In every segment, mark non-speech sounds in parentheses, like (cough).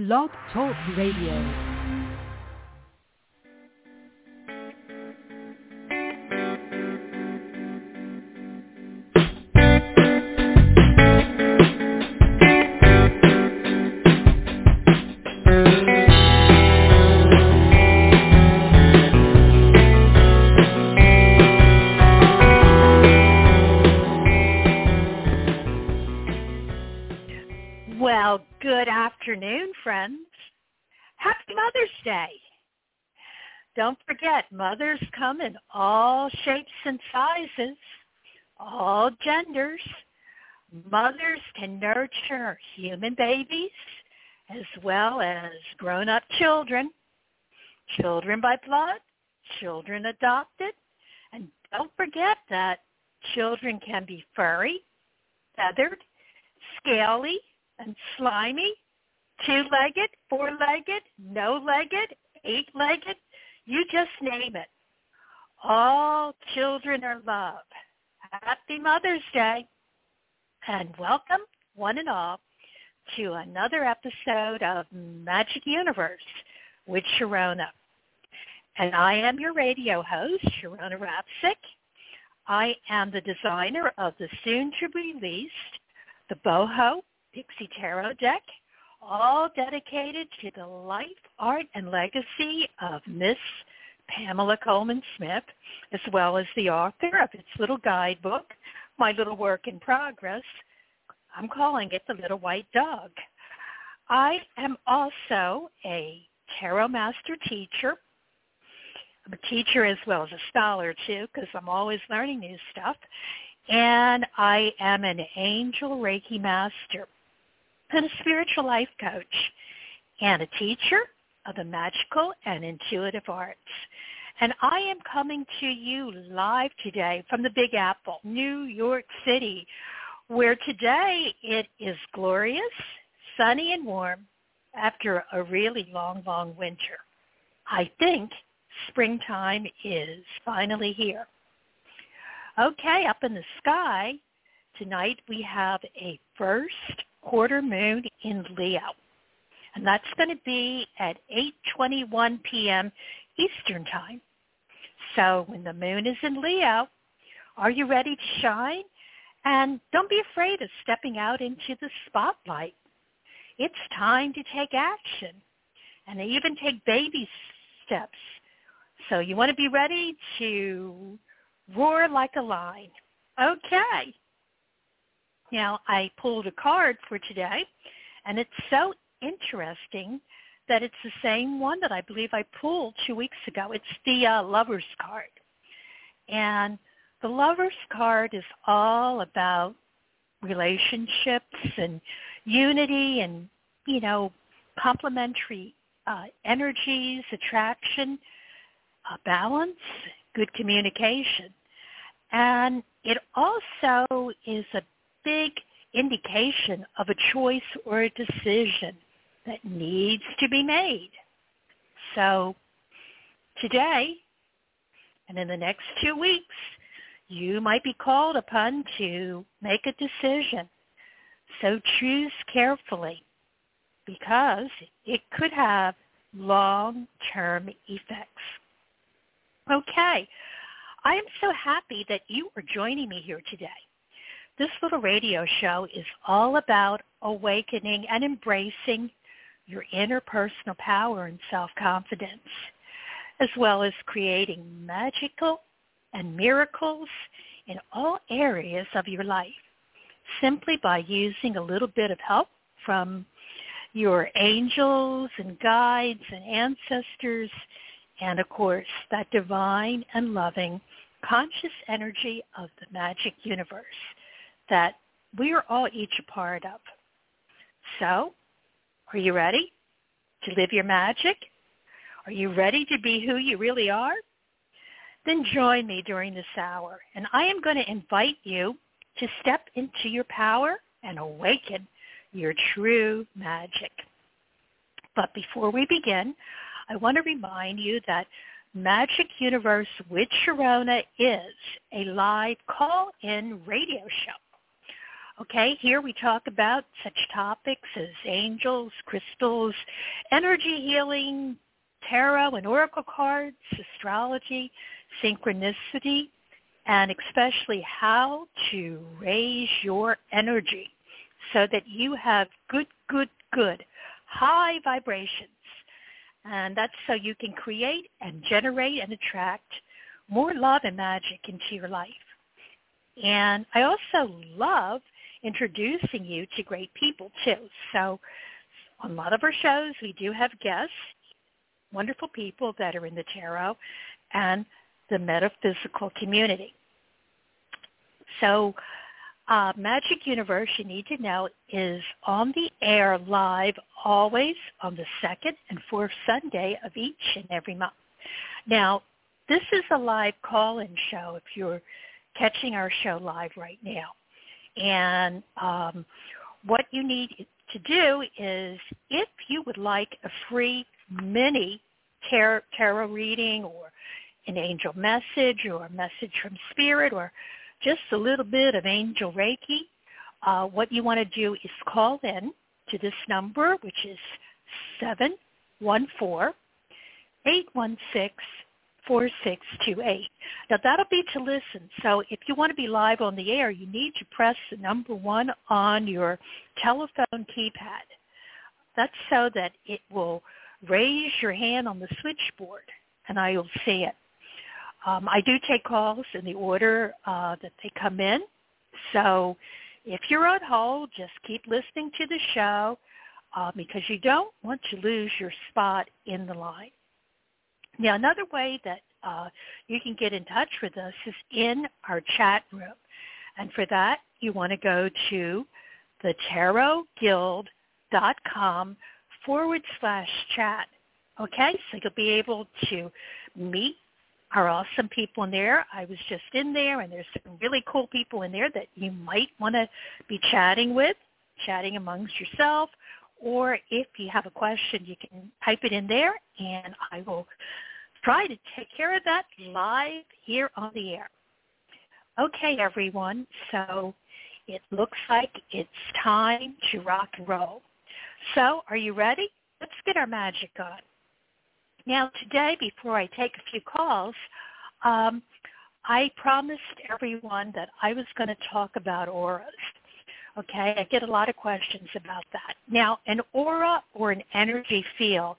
Blog Talk Radio. Mother's Day. Don't forget, mothers come in all shapes and sizes, all genders. Mothers can nurture human babies as well as grown-up children, children by blood, children adopted, and don't forget that children can be furry, feathered, scaly, and slimy, two-legged, four-legged, no-legged, eight-legged, you just name it. All children are loved. Happy Mother's Day and welcome one and all to another episode of Magic Universe with Sharonah. And I am your radio host, Sharonah Rapseik. I am the designer of the soon-to-be released, the Boho Pixie Tarot deck, all dedicated to the life, art, and legacy of Miss Pamela Colman Smith, as well as the author of its little guidebook, My Little Work in Progress. I'm calling it The Little White Dog. I am also a tarot master teacher. I'm a teacher as well as a scholar too, because I'm always learning new stuff. And I am an angel Reiki master and a spiritual life coach and a teacher of the magical and intuitive arts. And I am coming to you live today from the Big Apple, New York City, where today it is glorious, sunny and warm after a really long, long winter. I think springtime is finally here. Okay, up in the sky, tonight we have a first quarter moon in Leo. And that's going to be at 8.21 p.m. Eastern Time. So when the moon is in Leo, are you ready to shine? And don't be afraid of stepping out into the spotlight. It's time to take action and even take baby steps. So you want to be ready to roar like a lion. Okay. Now, I pulled a card for today, and it's so interesting that it's the same one that I believe I pulled two weeks ago. It's the uh, Lover's card. And the Lover's card is all about relationships and unity and, you know, complementary uh, energies, attraction, uh, balance, good communication. And it also is a big indication of a choice or a decision that needs to be made. So today and in the next two weeks, you might be called upon to make a decision. So choose carefully because it could have long-term effects. Okay, I am so happy that you are joining me here today. This little radio show is all about awakening and embracing your interpersonal power and self-confidence, as well as creating magical and miracles in all areas of your life, simply by using a little bit of help from your angels and guides and ancestors, and of course, that divine and loving conscious energy of the magic universe that we are all each a part of. So, are you ready to live your magic? Are you ready to be who you really are? Then join me during this hour, and I am going to invite you to step into your power and awaken your true magic. But before we begin, I want to remind you that Magic Universe with Sharonah is a live call-in radio show Okay, here we talk about such topics as angels, crystals, energy healing, tarot and oracle cards, astrology, synchronicity, and especially how to raise your energy so that you have good, good, good, high vibrations. And that's so you can create and generate and attract more love and magic into your life. And I also love introducing you to great people too. So on a lot of our shows, we do have guests, wonderful people that are in the tarot and the metaphysical community. So uh, Magic Universe, you need to know, is on the air live always on the second and fourth Sunday of each and every month. Now, this is a live call-in show if you're catching our show live right now. And um, what you need to do is if you would like a free mini tarot, tarot reading or an angel message or a message from spirit or just a little bit of angel Reiki, uh, what you want to do is call in to this number, which is 714 816 4628. Now that'll be to listen. So if you want to be live on the air, you need to press the number one on your telephone keypad. That's so that it will raise your hand on the switchboard and I will see it. Um, I do take calls in the order uh, that they come in. So if you're on hold, just keep listening to the show uh, because you don't want to lose your spot in the line. Now, another way that uh, you can get in touch with us is in our chat room. And for that, you want to go to the tarotguild.com forward slash chat. Okay, so you'll be able to meet our awesome people in there. I was just in there, and there's some really cool people in there that you might want to be chatting with, chatting amongst yourself. Or if you have a question, you can type it in there, and I will try to take care of that live here on the air. Okay, everyone. So it looks like it's time to rock and roll. So are you ready? Let's get our magic on. Now today, before I take a few calls, um, I promised everyone that I was going to talk about auras. Okay, I get a lot of questions about that. Now, an aura or an energy field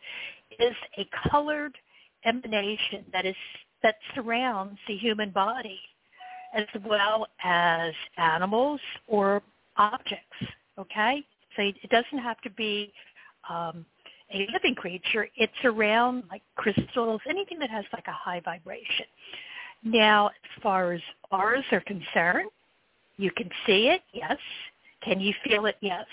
is a colored emanation that is that surrounds the human body, as well as animals or objects. Okay, so it doesn't have to be um, a living creature, it's around like crystals, anything that has like a high vibration. Now, as far as ours are concerned, you can see it, yes. Can you feel it? Yes.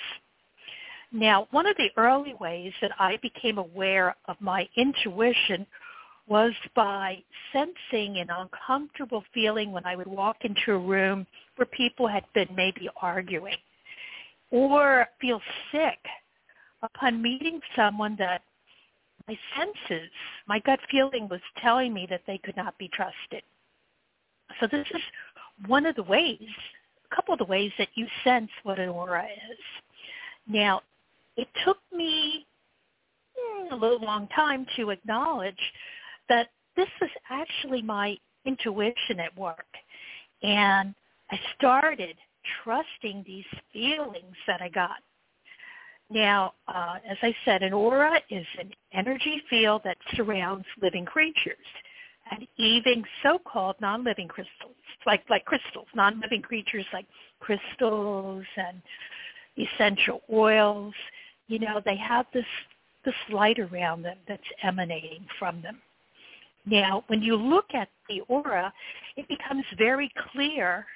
Now, one of the early ways that I became aware of my intuition was by sensing an uncomfortable feeling when I would walk into a room where people had been maybe arguing or feel sick upon meeting someone that my senses, my gut feeling was telling me that they could not be trusted. So this is one of the ways, a couple of the ways that you sense what an aura is. Now, it took me hmm, a little long time to acknowledge that this was actually my intuition at work. And I started trusting these feelings that I got. Now, uh, as I said, an aura is an energy field that surrounds living creatures and even so-called non-living crystals, like like crystals, non-living creatures like crystals and essential oils. You know, they have this this light around them that's emanating from them. Now, when you look at the aura, it becomes very clear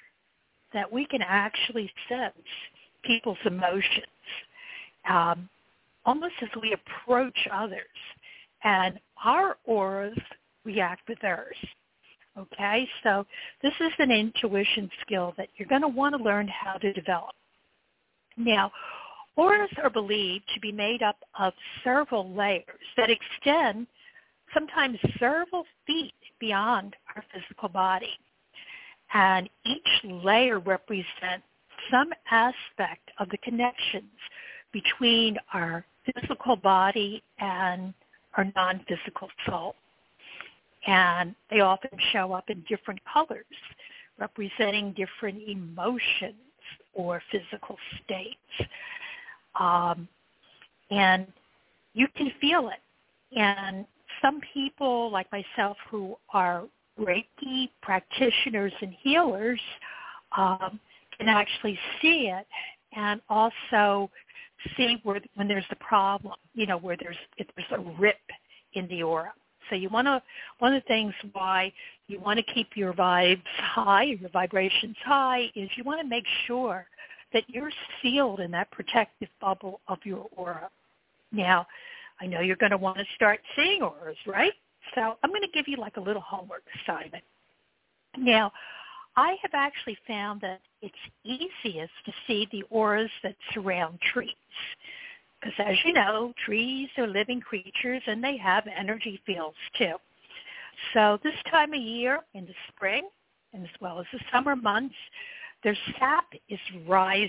that we can actually sense people's emotions um, almost as we approach others. And our auras react with theirs. Okay, so this is an intuition skill that you're going to want to learn how to develop. Now, auras are believed to be made up of several layers that extend sometimes several feet beyond our physical body. And each layer represents some aspect of the connections between our physical body and our non-physical soul. And they often show up in different colors, representing different emotions or physical states. Um, and you can feel it. And some people like myself who are Reiki practitioners and healers um, can actually see it and also see where when there's the problem, you know, where there's if there's a rip in the aura. So you want to one of the things why you want to keep your vibes high, your vibrations high, is you want to make sure that you're sealed in that protective bubble of your aura. Now, I know you're going to want to start seeing auras, right? So I'm going to give you like a little homework assignment. Now, I have actually found that it's easiest to see the auras that surround trees. Because as you know, trees are living creatures and they have energy fields too. So this time of year in the spring and as well as the summer months, their sap is rising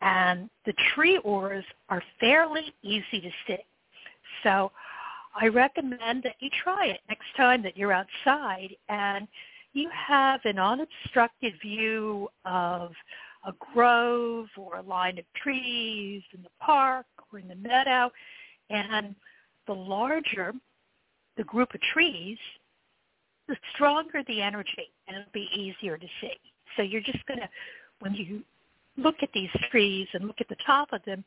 and the tree auras are fairly easy to see. So I recommend that you try it next time that you're outside and you have an unobstructed view of a grove or a line of trees in the park or in the meadow. And the larger the group of trees, the stronger the energy and it'll be easier to see. So you're just going to, when you look at these trees and look at the top of them,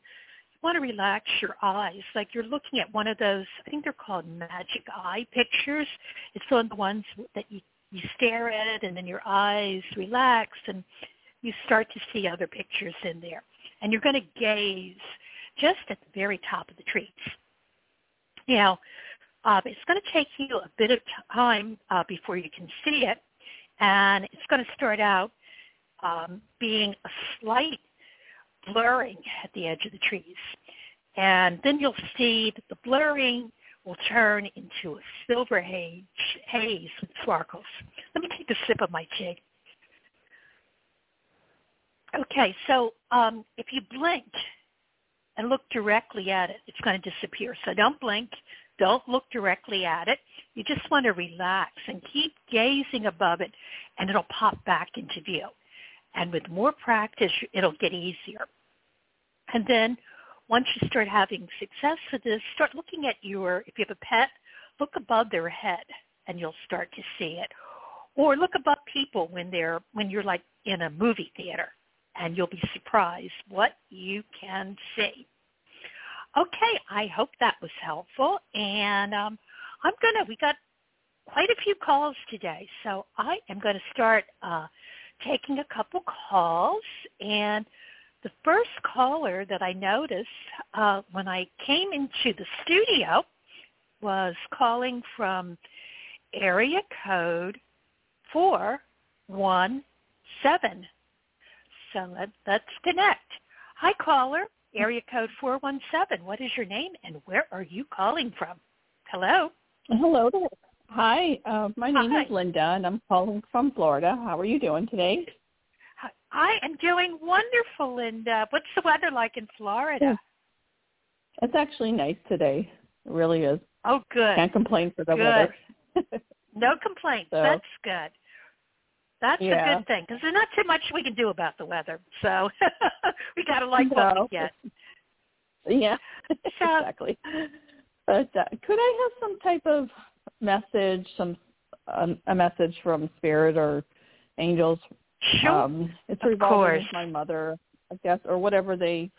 want to relax your eyes like you're looking at one of those, I think they're called magic eye pictures. It's one of the ones that you, you stare at it and then your eyes relax and you start to see other pictures in there. And you're going to gaze just at the very top of the trees. Now, uh, it's going to take you a bit of time uh, before you can see it, and it's going to start out um, being a slight blurring at the edge of the trees. And then you'll see that the blurring will turn into a silver haze, haze with sparkles. Let me take a sip of my tea. Okay, so um, if you blink and look directly at it, it's going to disappear. So don't blink. Don't look directly at it. You just want to relax and keep gazing above it, and it'll pop back into view. And with more practice, it'll get easier. And then once you start having success with this, start looking at your, if you have a pet, look above their head and you'll start to see it. Or look above people when they're, when you're like in a movie theater and you'll be surprised what you can see. Okay, I hope that was helpful. And um, I'm going to, we got quite a few calls today. So I am going to start uh, taking a couple calls. And the first caller that I noticed uh, when I came into the studio was calling from area code 417. So let, let's connect. Hi, caller. Area code 417. What is your name and where are you calling from? Hello. Hello there. Hi, uh, my name Hi. is Linda, and I'm calling from Florida. How are you doing today? I am doing wonderful, Linda. What's the weather like in Florida? It's actually nice today. It really is. Oh, good. Can't complain for the Good. weather. (laughs) No complaints. So- That's good. That's a good thing because there's not too much we can do about the weather. So (laughs) we got to like what we get. yeah, (laughs) So- exactly. But uh, could I have some type of message, some um, a message from spirit or angels? Sure. Um, it's Of revolving course. with my mother, I guess, or whatever they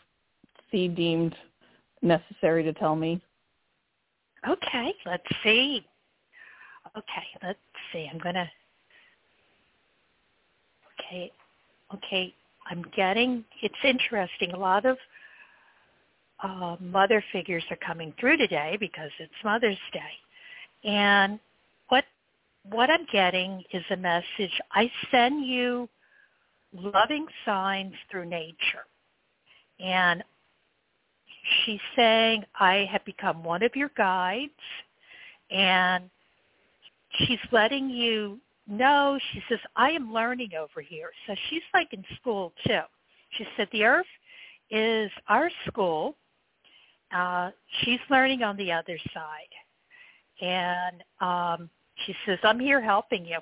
see deemed necessary to tell me. Okay, let's see. Okay, let's see. I'm gonna. Okay, okay. I'm getting. It's interesting. A lot of uh, mother figures are coming through today because it's Mother's Day, and what I'm getting is a message. I send you loving signs through nature, and she's saying, I have become one of your guides and she's letting you know, she says, I am learning over here. So she's like in school too. She said the earth is our school. Uh, she's learning on the other side. And um, she says, I'm here helping you.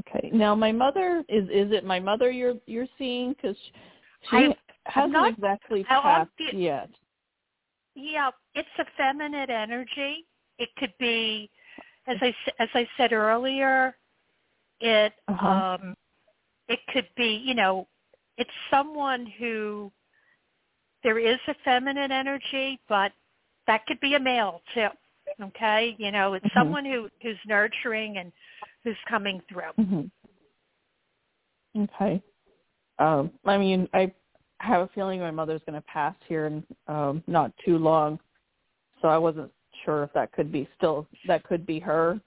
Okay. Now my mother is is it my mother you're you're seeing cuz she I- hasn't not- exactly passed be- yet. Yeah, it's a feminine energy. It could be, as I as I said earlier, it Uh-huh. um, it could be you know, it's someone who there is a feminine energy, but that could be a male too. Okay, you know, it's Mhm. someone who who's nurturing and who's coming through. Mhm. Okay. Um I mean I have a feeling my mother's going to pass here in um not too long. So I wasn't sure if that could be still that could be her.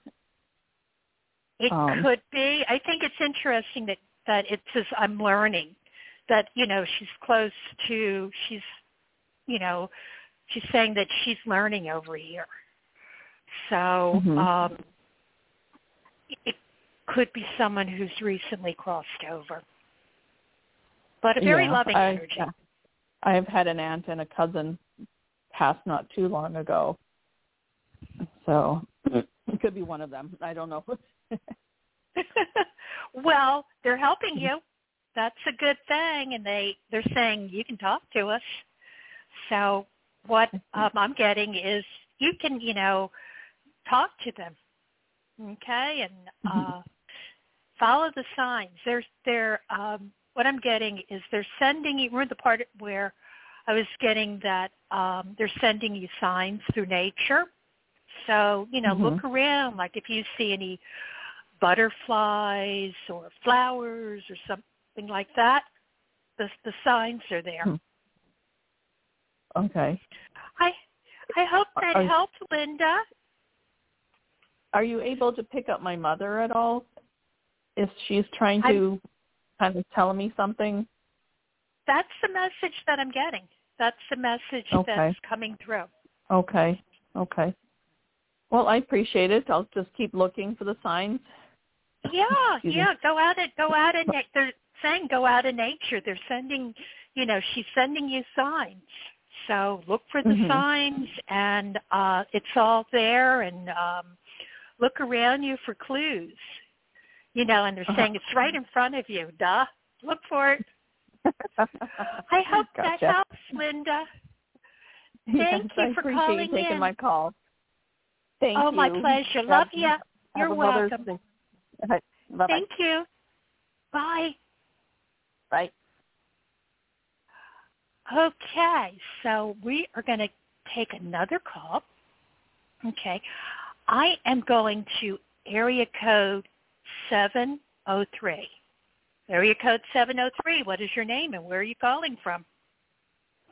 It Um, could be. I think it's interesting that that it says I'm learning. That you know she's close to she's you know she's saying that she's learning over here. So Mhm. um, it could be someone who's recently crossed over, but a very yeah, loving I, energy. yeah. I have had an aunt and a cousin pass not too long ago. So it could be one of them. I don't know. (laughs) well, they're helping you. That's a good thing, and they they're saying you can talk to us. So what um, I'm getting is you can you know talk to them, okay, and uh, follow the signs. They're they're um, what I'm getting is they're sending you. We're the part where I was getting that um, they're sending you signs through nature. So you know, Mhm. look around. Like if you see any butterflies or flowers or something like that, the the signs are there. Hmm. okay. I I hope that helped, Linda. Are you able to pick up my mother at all? If she's trying to kind of tell me something? That's the message that I'm getting. That's the message Okay. that's coming through. Okay. Okay. Well, I appreciate it. I'll just keep looking for the signs. Yeah, (laughs) yeah. Go out and go out and they're saying go out in nature. They're sending, you know, she's sending you signs. So look for the Mhm. signs, and uh it's all there. And um look around you for clues. You know, and they're Uh-huh. saying it's right in front of you. Duh. Look for it. I (laughs) hope that helps, Linda. Yes, Thank you I for appreciate calling you taking in. my call. Thank you. oh, you. my pleasure. Love you. You're welcome. (laughs) Bye. Thank you. Bye. Bye. Okay, so we are going to take another call. Okay. I am going to area code 703. Area code 703. What is your name and where are you calling from?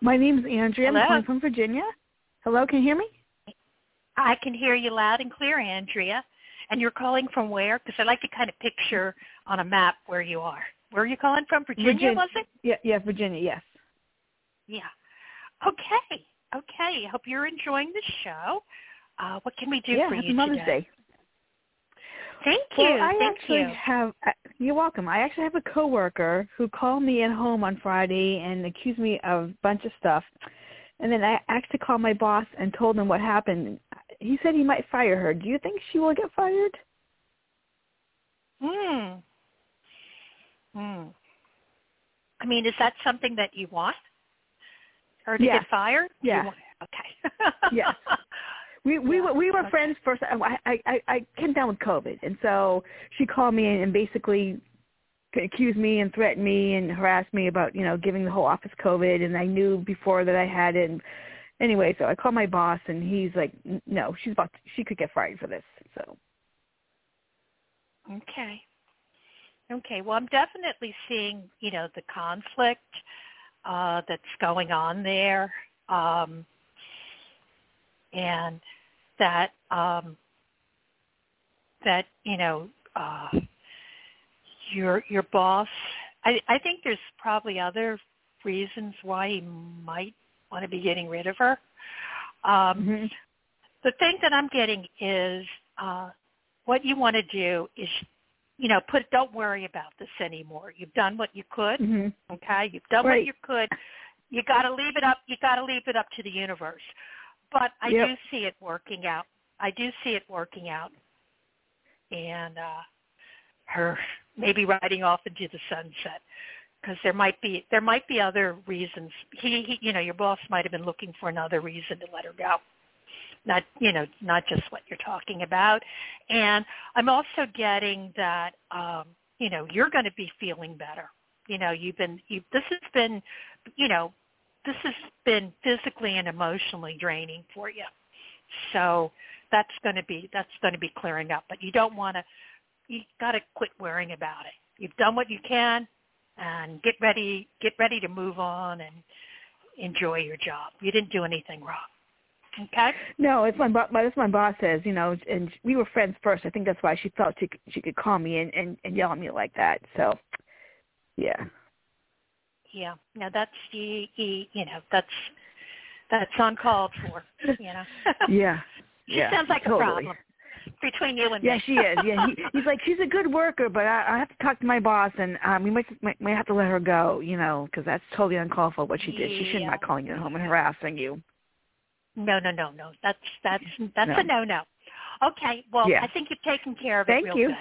My name's Andrea. Hello? I'm calling from Virginia. Hello, can you hear me? I can hear you loud and clear, Andrea. And you're calling from where? Because I like to kind of picture on a map where you are. Where are you calling from? Virginia, Virgin- was it? Yeah, yeah, Virginia. Yes. Yeah. Okay. Okay. I hope you're enjoying the show. Uh, what can we do yeah. for Happy you Mother's today? Day. Thank you. Well, I Thank actually you. have. uh, You're welcome. I actually have a coworker who called me at home on Friday and accused me of a bunch of stuff, and then I actually called my boss and told him what happened. He said he might fire her. Do you think she will get fired? Hmm. Hmm. I mean, is that something that you want? Her to Yeah. get fired? Yeah. Okay. Yes. (laughs) We we Yeah, were we were friends first. I, I I I came down with COVID, and so she called me and basically accused me and threatened me and harassed me about you know giving the whole office COVID, and I knew before that I had it. And anyway, so I called my boss, and he's like, "No, she's about to, she could get fired for this." So Okay. Okay. Well, I'm definitely seeing, you know, the conflict uh, that's going on there, um, and that um, that you know uh, your your boss. I, I think there's probably other reasons why he might want to be getting rid of her. Um, Mhm. the thing that I'm getting is uh, what you want to do is you know, put don't worry about this anymore. You've done what you could. Mm-hmm. Okay, you've done Right. what you could. You got to leave it up. You got to leave it up to the universe. But I Yep. do see it working out. I do see it working out, and uh her maybe riding off into the sunset because there might be there might be other reasons. He, he, you know, your boss might have been looking for another reason to let her go. Not, you know, not just what you're talking about. And I'm also getting that, um, you know, you're going to be feeling better. You know, you've been, you, this has been, you know, this has been physically and emotionally draining for you. So that's going to be, that's going to be clearing up. But you don't want to, you got to quit worrying about it. You've done what you can and get ready, get ready to move on and enjoy your job. You didn't do anything wrong. Okay? No, it's my bo- my that's my boss says, you know, and we were friends first. I think that's why she felt she could, she could call me and, and and yell at me like that. So, yeah. Yeah. No, that's you, you, you know, that's that's uncalled for. You know. (laughs) Yeah. (laughs) she yeah, sounds like totally. a problem between you and Yeah, me. she is. Yeah, he, (laughs) he's like she's a good worker, but I, I have to talk to my boss, and um, we might might, might have to let her go, you know, because that's totally uncalled for what she did. She shouldn't Yeah. not calling you home and harassing you. No, no, no, no. That's that's that's No. a no no. Okay. Well, Yeah. I think you've taken care of it Thank real you. good.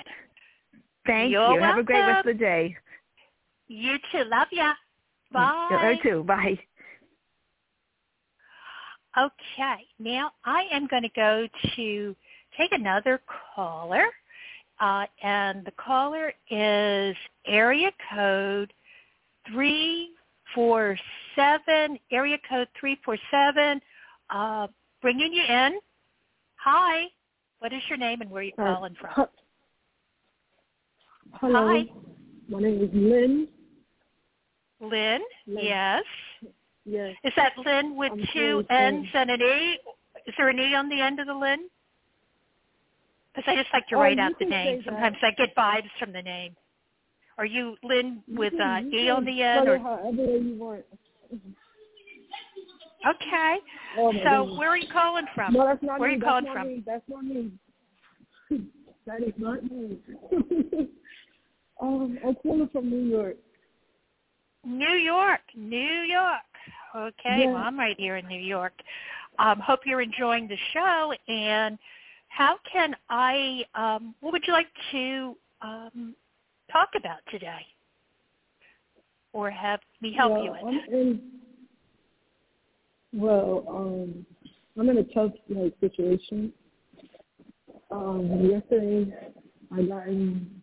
Thank You're you. Have a great rest of the day. You too. Love ya. Bye. Yeah, Her too. Bye. Okay, now I am going to go to take another caller, uh, and the caller is area code three four seven. Area code three four seven. Uh, bringing you in. Hi. What is your name and where are you Uh, calling from? Hello. Hi. My name is Lynn. Lynn. Lynn. Yes. Yes. Is that Lynn with I'm two N's and an E? Is there an E on the end of the Lynn? Because I just like to Oh, write you out the name. Sometimes I get vibes from the name. Are you Lynn with uh, you E on the end? Or however you want. okay. Oh, So goodness. where are you calling from? No, that's not Where are you That's calling from? me. That's not me. (laughs) that is not me. (laughs) um, I'm calling from New York. New York. New York. Okay. Well, I'm right here in New York. Um, hope you're enjoying the show. And how can I? Um, what would you like to um, talk about today, or have me help well, you with? I'm in. Well, um, I'm in a tough like situation. Um, yesterday, I got in.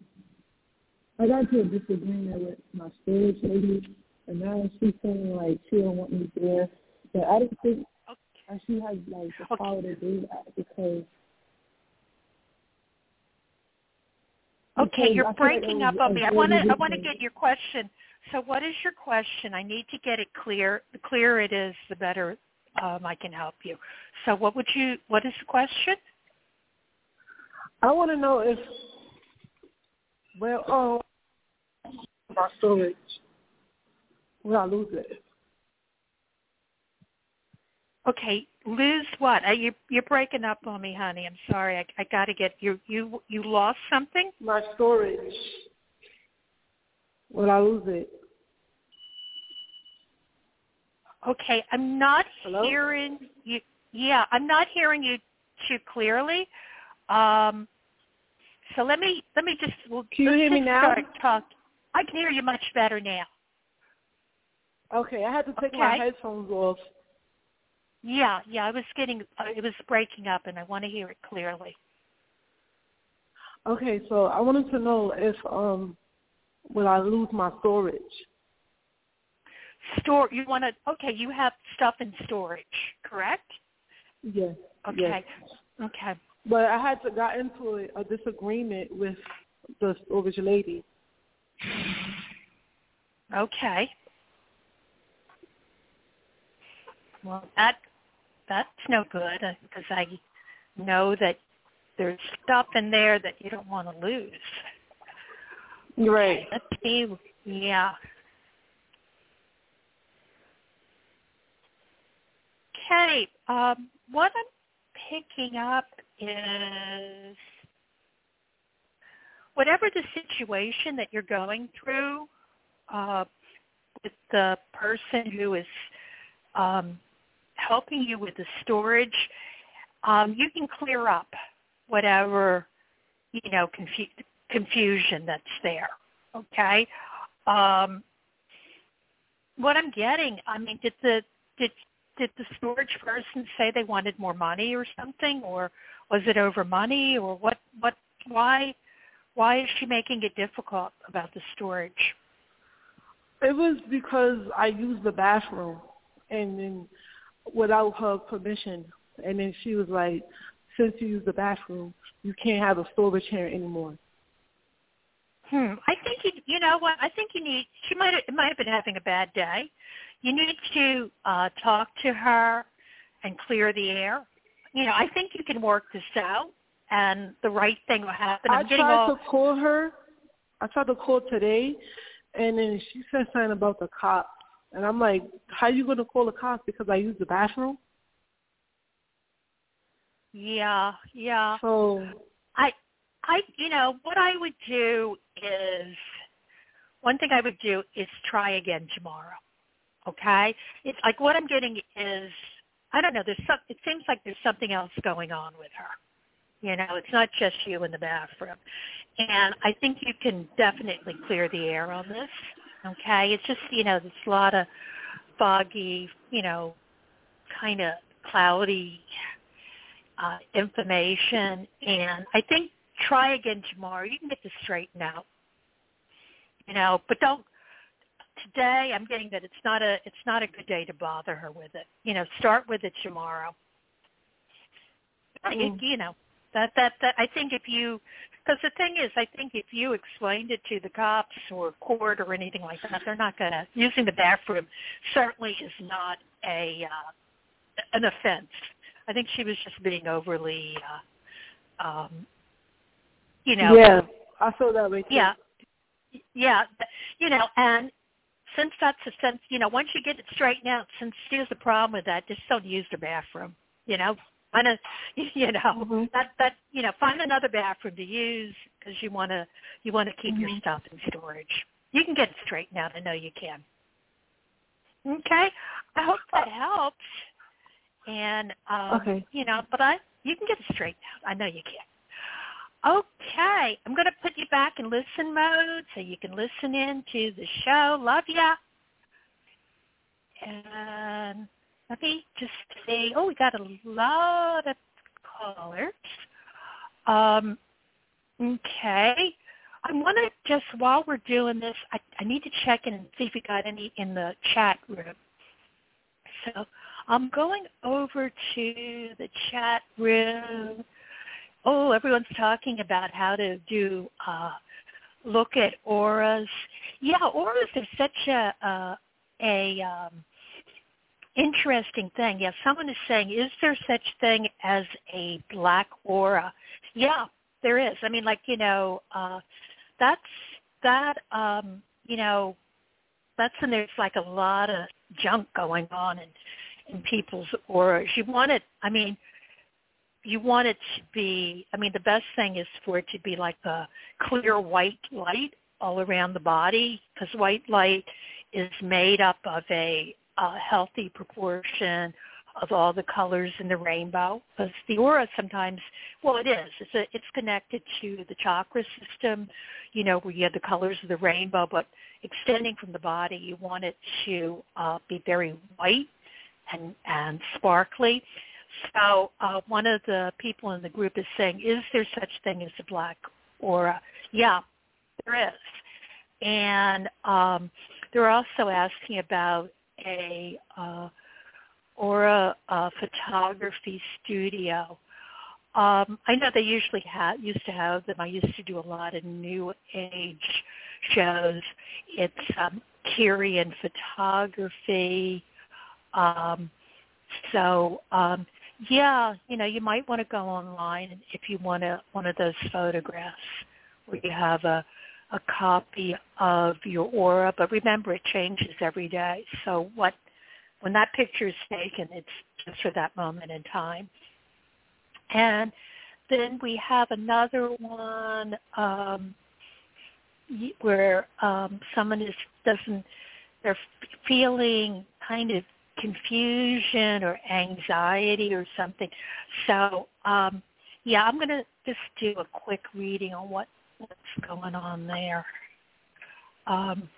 I got into a disagreement with my storage lady, and now she's saying like she don't want me there. But I don't think Okay. she has like the Okay. power to do that because. Okay, because you're I like breaking was up on me. I a want to. I want to get your question. So, what is your question? I need to get it clear. The clearer it is, the better um, I can help you. So, what would you? What is the question? I want to know if, well, oh, my storage, will I lose it? Okay, lose what? Uh, you you're breaking up on me, honey. I'm sorry. I, I got to get you. You you lost something. My storage, will I lose it? Okay, I'm not Hello? hearing you. Yeah, I'm not hearing you too clearly. Um, so let me let me just. Well, Can you hear me now? Start talk. I can hear you much better now. Okay, I had to take my headphones off. Yeah, yeah. I was getting. Uh, it was breaking up, and I want to hear it clearly. Okay, so I wanted to know if, um, will I lose my storage? Store. You want to? Okay, you have stuff in storage, correct? Yes. Okay. Yes. Okay. But I had to got into a, a disagreement with the storage lady. Okay. Well, that that's no good because I know that there's stuff in there that you don't want to lose. Right. Let's see. Yeah. Okay. Um, what I'm picking up is whatever the situation that you're going through uh, with the person who is um, helping you with the storage, um, you can clear up whatever you know confu- confusion that's there. Okay. Um, what I'm getting, I mean, did the did did the storage person say they wanted more money or something, or was it over money, or what? What? Why? Why is she making it difficult about the storage? It was because I used the bathroom, and then without her permission, and then she was like, "Since you use the bathroom, you can't have a storage here anymore." Hmm. I think you. You know what? I think you need. She might. Have, might have been having a bad day. You need to uh, talk to her and clear the air. You know, I think you can work this out, and the right thing will happen. I'm I tried all, to call her. I tried to call today, and then she said something about the cops. And I'm like, how are you going to call the cops because I used the bathroom? Yeah, yeah. So I, I, you know, what I would do is, one thing I would do is try again tomorrow. Okay, it's like what I'm getting is, I don't know. There's some. It seems like there's something else going on with her. You know, it's not just you in the bathroom. And I think you can definitely clear the air on this. Okay, it's just you know, there's a lot of foggy, you know, kind of cloudy uh, information, and I think try again tomorrow. You can get this straightened out. You know, but don't. Today, I'm getting that it's not a it's not a good day to bother her with it. You know, start with it tomorrow. Mm. You, you know, that that that I think if you because the thing is, I think if you explained it to the cops or court or anything like that, they're not going to. Using the bathroom certainly is not a uh, an offense. I think she was just being overly, uh, um, you know. Yeah, I feel that way too. Yeah, yeah, you know, and since that's a sense, you know, once you get it straightened out, since here's the problem with that, just don't use the bathroom. You know, find a, (laughs) you know, mm-hmm. that that you know, find another bathroom to use because you want to you want to keep mm-hmm. your stuff in storage. You can get it straightened out. I know you can. Okay, I hope that helps. And um, okay, you know, but I you can get it straightened out. I know you can. Okay, I'm going to put you back in listen mode so you can listen in to the show. Love ya. And let me just say, Oh, we got a lot of callers. Um, okay. I want to just, while we're doing this, I, I need to check in and see if we got any in the chat room. So I'm going over to the chat room. Oh, everyone's talking about how to do uh, look at auras. Yeah, auras are such a a, a um, interesting thing. Yeah, someone is saying, is there such thing as a black aura? Yeah, there is. I mean, like you know, uh, that's that. Um, you know, that's when there's like a lot of junk going on in in people's auras. You want it. I mean, you want it to be. I mean, the best thing is for it to be like a clear white light all around the body because white light is made up of a a healthy proportion of all the colors in the rainbow. Because the aura sometimes well it is. It's a, it's connected to the chakra system you know where you have the colors of the rainbow but extending from the body you want it to uh, be very white and and sparkly. So uh, one of the people in the group is saying is there such thing as a black aura? Yeah there is. And um, they're also asking about a uh, aura uh, photography studio. Um, I know they usually have used to have them. I used to do a lot of new age shows. It's um, Kirlian photography. Um, so um, yeah, you know, you might want to go online if you want a, one of those photographs where you have a a copy of your aura, but remember it changes every day. So what when that picture is taken, it's just for that moment in time. And then we have another one um, where um, someone is doesn't they're feeling kind of confusion or anxiety or something. So um, yeah, I'm going to just do a quick reading on what what's going on there. Um,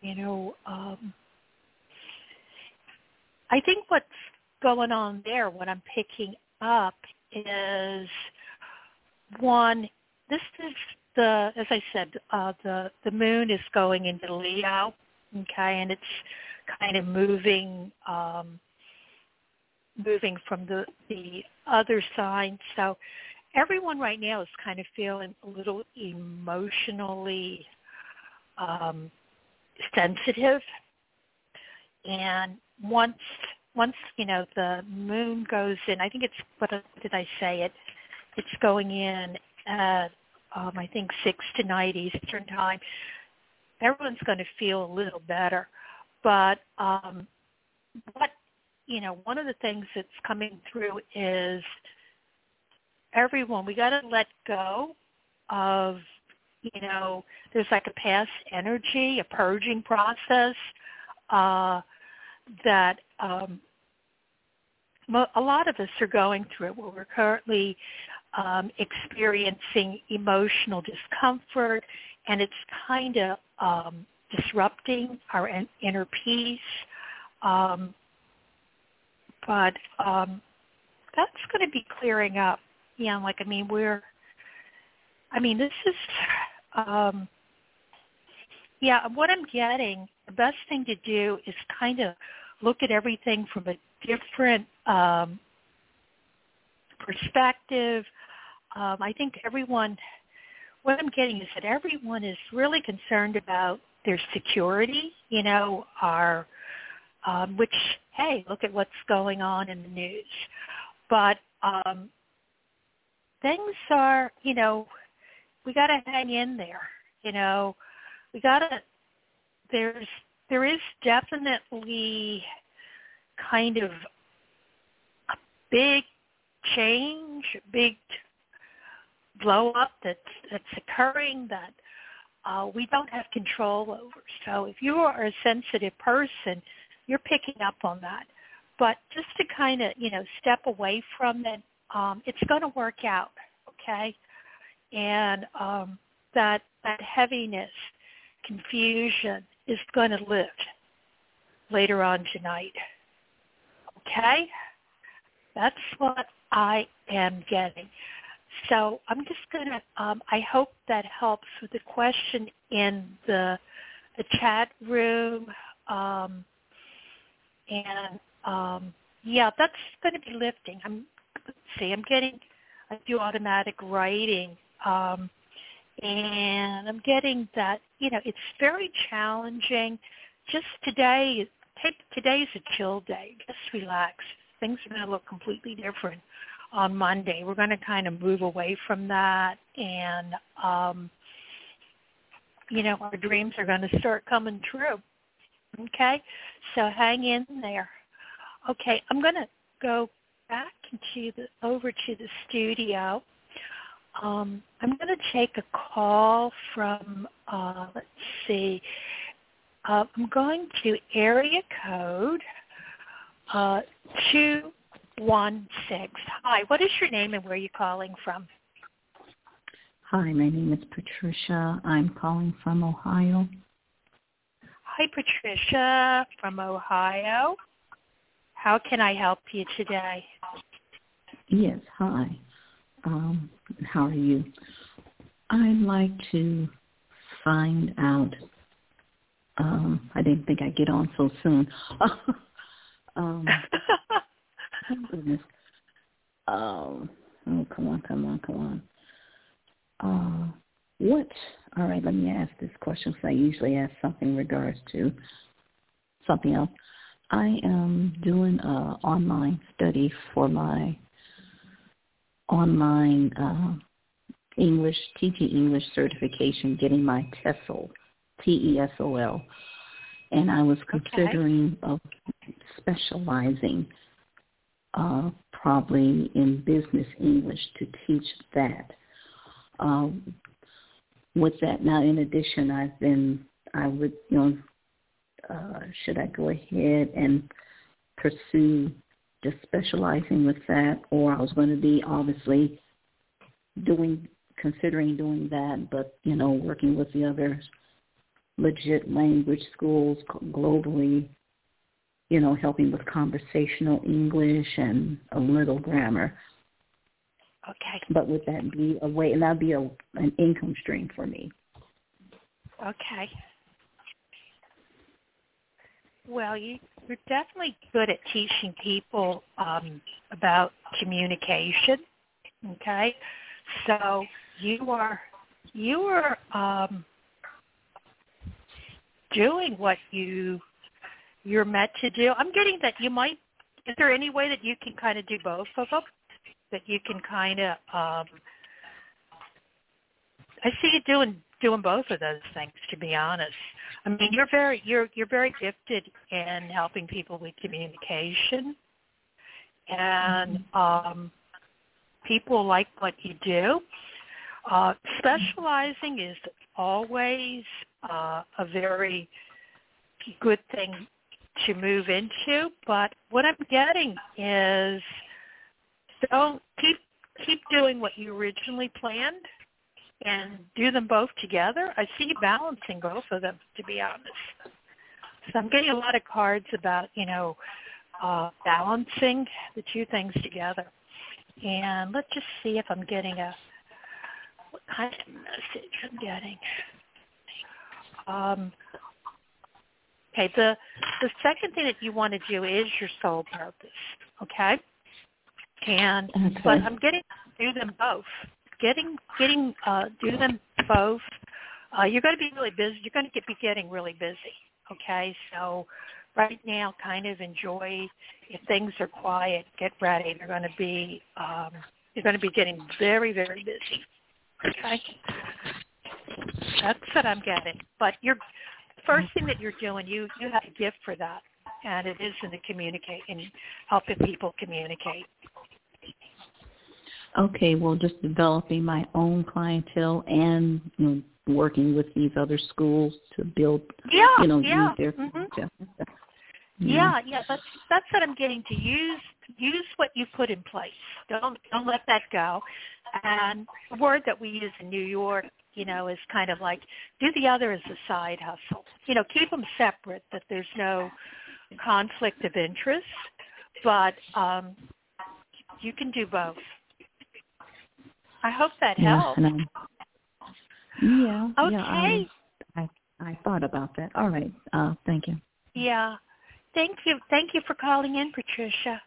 you know, um, I think what's going on there, what I'm picking up is one, this is the, as I said, uh, the, the moon is going into Leo, okay, and it's kind of moving, um, moving from the, the other sign. So everyone right now is kind of feeling a little emotionally um, sensitive. And once once you know the moon goes in, I think it's what did I say? It it's going in at um, I think six to nine Eastern time. Everyone's going to feel a little better, but um, what you know, one of the things that's coming through is everyone. We got to let go of you know, there's like a past energy, a purging process uh, that um, a lot of us are going through where we're currently um, experiencing emotional discomfort and it's kind of um, disrupting our inner peace. Um, but um, that's going to be clearing up. Yeah, like I mean, we're. I mean, this is um, yeah, what I'm getting, the best thing to do is kind of look at everything from a different um, perspective. Um, I think everyone, what I'm getting is that everyone is really concerned about their security, you know, our, um, which, hey, look at what's going on in the news. But um, things are, you know, we got to hang in there. You know, we got to. There's there is definitely kind of a big change, big blow up that's that's occurring that uh, we don't have control over. So if you are a sensitive person, you're picking up on that. But just to kind of you know step away from it, um, it's going to work out. Okay, and um, that that heaviness, confusion is going to lift later on tonight. Okay, that's what I am getting. So I'm just going to. Um, I hope that helps with the question in the the chat room. Um, and um, yeah, that's going to be lifting. I'm see. I'm getting. I do automatic writing um, and I'm getting that, you know, it's very challenging. Just today, today's a chill day. Just relax. Things are going to look completely different on Monday. We're going to kind of move away from that and, um, you know, our dreams are going to start coming true. Okay? So hang in there. Okay, I'm going to go back into the, over to the studio. Um, I'm going to take a call from, uh, let's see, uh, I'm going to area code uh, 216. Hi, what is your name and where are you calling from? Hi, my name is Patricia. I'm calling from Ohio. Hi, Patricia from Ohio. How can I help you today? Yes, hi. Um, how are you? I'd like to find out. Um, I didn't think I'd get on so soon. (laughs) um, (laughs) oh goodness. Um, oh, come on, come on, come on. Uh, what? All right, let me ask this question because I usually ask something in regards to something else. I am doing an online study for my online uh, English, teaching English certification, getting my TESOL, T-E-S-O-L. And I was considering okay. of specializing uh, probably in business English to teach that. Um, with that, now in addition, I've been, I would, you know, uh, should I go ahead and pursue just specializing with that, or I was going to be obviously doing, considering doing that, but you know, working with the other legit language schools globally you know, helping with conversational English and a little grammar. Okay. But would that be a way, and that'd be a, an income stream for me? Okay. Well, you, you're definitely good at teaching people um, about communication. Okay, so you are you are um, doing what you you're meant to do. I'm getting that you might. Is there any way that you can kind of do both of them? That you can kind of. Um, I see you doing doing both of those things. To be honest, I mean you're very you're you're very gifted in helping people with communication, and um, people like what you do. Uh, specializing is always uh, a very good thing to move into, but what I'm getting is don't keep keep doing what you originally planned and do them both together. I see balancing both of them to be honest. So I'm getting a lot of cards about, you know, uh, balancing the two things together. And let's just see if I'm getting a what kind of message I'm getting. Um, Okay, the the second thing that you want to do is your soul purpose. Okay, and okay. but I'm getting to do them both. Getting getting uh, do them both. Uh, you're going to be really busy. You're going to get, be getting really busy. Okay, so right now, kind of enjoy. If things are quiet, get ready. They're going to be um, you're going to be getting very very busy. Okay, that's what I'm getting. But you're first thing that you're doing, you you have a gift for that, and it is in the communicate and helping people communicate. Okay, well, just developing my own clientele and you know, working with these other schools to build, yeah, you know, yeah. their mm-hmm. yeah. yeah, yeah. That's that's what I'm getting to use. Use what you put in place. Don't don't let that go. And the word that we use in New York you know, is kind of like do the other as a side hustle. You know, keep them separate, that there's no conflict of interest, but um, you can do both. I hope that yeah, helps. yeah. Okay. Yeah, I, I I thought about that. All right. Uh, thank you. Yeah. Thank you. Thank you for calling in, Patricia.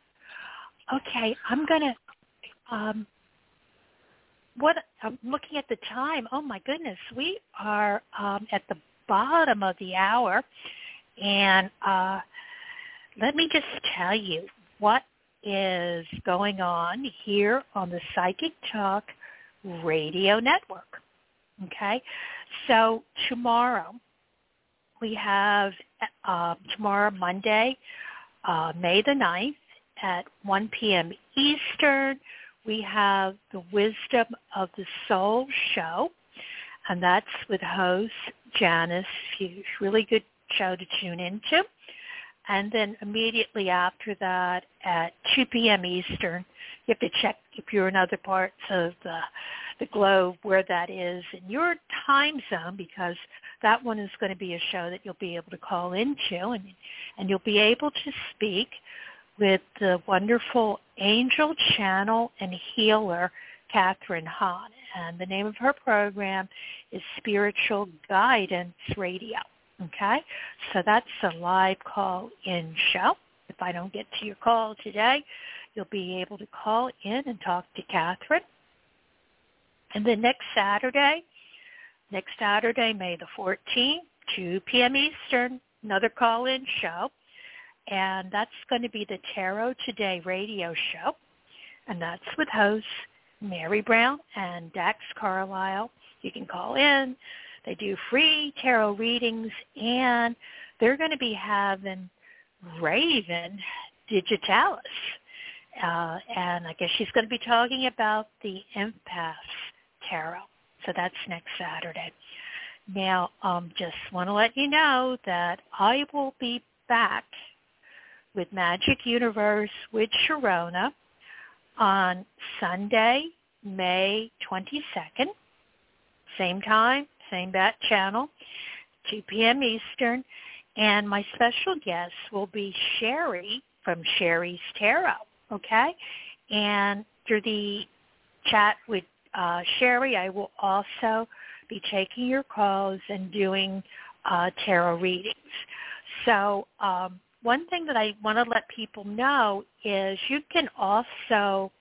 Okay, I'm gonna um, what I'm looking at the time. Oh my goodness, we are um, at the bottom of the hour, and uh, let me just tell you what is going on here on the Psychic Talk Radio Network. Okay, so tomorrow we have uh, tomorrow Monday, uh, May the 9th at 1 p.m. Eastern we have the Wisdom of the Soul show, and that's with host Janice Fuchs. Really good show to tune into. And then immediately after that at 2 p.m. Eastern, you have to check if you're in other parts of the, the globe where that is in your time zone because that one is going to be a show that you'll be able to call into and, and you'll be able to speak with the wonderful angel channel and healer Catherine Hahn. And the name of her program is Spiritual Guidance Radio. Okay? So that's a live call-in show. If I don't get to your call today, you'll be able to call in and talk to Catherine. And then next Saturday, next Saturday, May the 14th, 2 p.m. Eastern, another call-in show and that's going to be the Tarot Today radio show, and that's with hosts Mary Brown and Dax Carlisle. You can call in. They do free tarot readings, and they're going to be having Raven Digitalis. uh, and I guess she's going to be talking about the empath tarot. So that's next Saturday. Now, um, just want to let you know that I will be back with Magic Universe with Sharonah on Sunday, May 22nd. Same time, same bat channel, 2 p.m. Eastern. And my special guest will be Sherry from Sherry's Tarot, okay? And through the chat with uh, Sherry, I will also be taking your calls and doing uh, tarot readings. So um, one thing that I want to let people know is you can also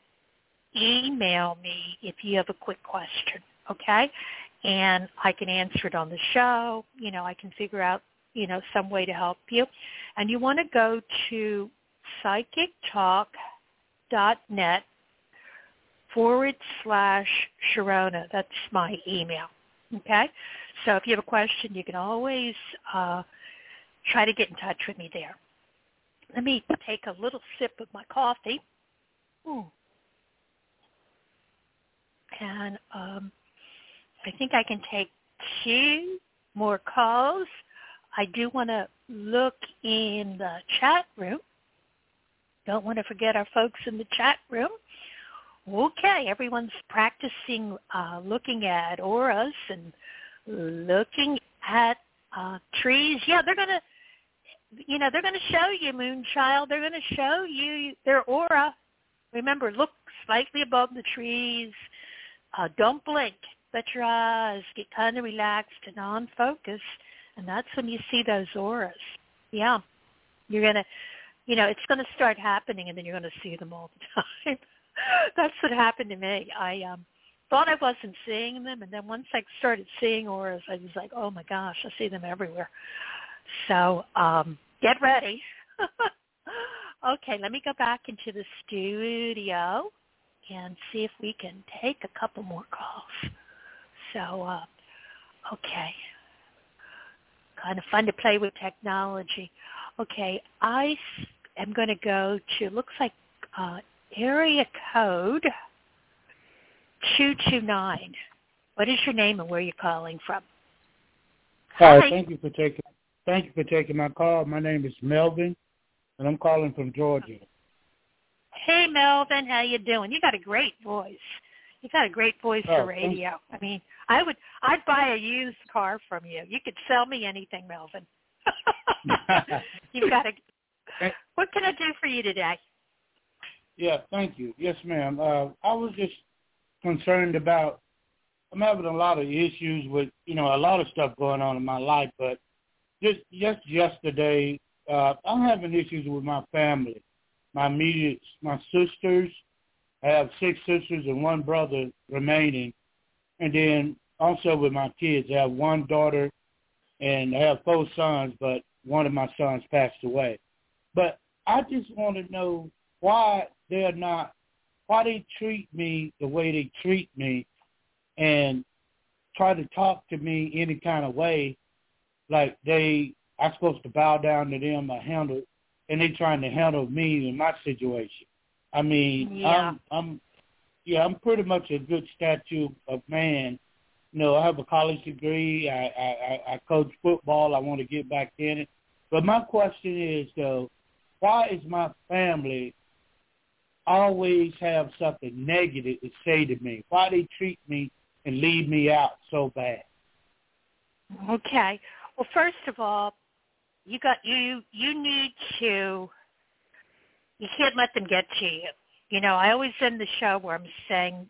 email me if you have a quick question, okay? And I can answer it on the show. You know, I can figure out, you know, some way to help you. And you want to go to psychictalk.net forward slash Sharonah. That's my email. Okay? So if you have a question, you can always uh, try to get in touch with me there. Let me take a little sip of my coffee. And um, I think I can take two more calls. I do want to look in the chat room. Don't want to forget our folks in the chat room. Okay, everyone's practicing uh, looking at auras and looking at uh, trees. Yeah, they're gonna, you know, they're gonna show you, Moonchild. They're gonna show you their aura. Remember, look slightly above the trees. Uh, don't blink. Let your eyes get kind of relaxed and on focus, and that's when you see those auras. Yeah, you're gonna, you know, it's gonna start happening, and then you're gonna see them all the (laughs) time. that's what happened to me. I um thought I wasn't seeing them, and then once I started seeing auras, I was like, oh my gosh, I see them everywhere. So um, get ready. (laughs) okay, let me go back into the studio and see if we can take a couple more calls. So, uh, okay. Kind of fun to play with technology. Okay, I am going to go to, looks like uh, area code 229. What is your name and where are you calling from? Hi, Hi. thank you for taking thank you for taking my call. My name is Melvin and I'm calling from Georgia. Hey Melvin, how you doing? You got a great voice. You got a great voice oh, for radio. I mean, I would I'd buy a used car from you. You could sell me anything, Melvin. (laughs) You've got a What can I do for you today? Yeah, thank you. Yes, ma'am. Uh, I was just concerned about. I'm having a lot of issues with you know a lot of stuff going on in my life, but just just yesterday, uh, I'm having issues with my family, my immediate, my sisters. I have six sisters and one brother remaining, and then also with my kids, I have one daughter, and I have four sons, but one of my sons passed away. But I just want to know why they're not why they treat me the way they treat me and try to talk to me any kind of way like they I'm supposed to bow down to them or handle and they trying to handle me in my situation. I mean, yeah. I'm I'm yeah, I'm pretty much a good statue of man. You know, I have a college degree. I I, I coach football. I want to get back in it. But my question is though, why is my family always have something negative to say to me. Why they treat me and leave me out so bad? Okay. Well, first of all, you got you you need to you can't let them get to you. You know, I always end the show where I'm saying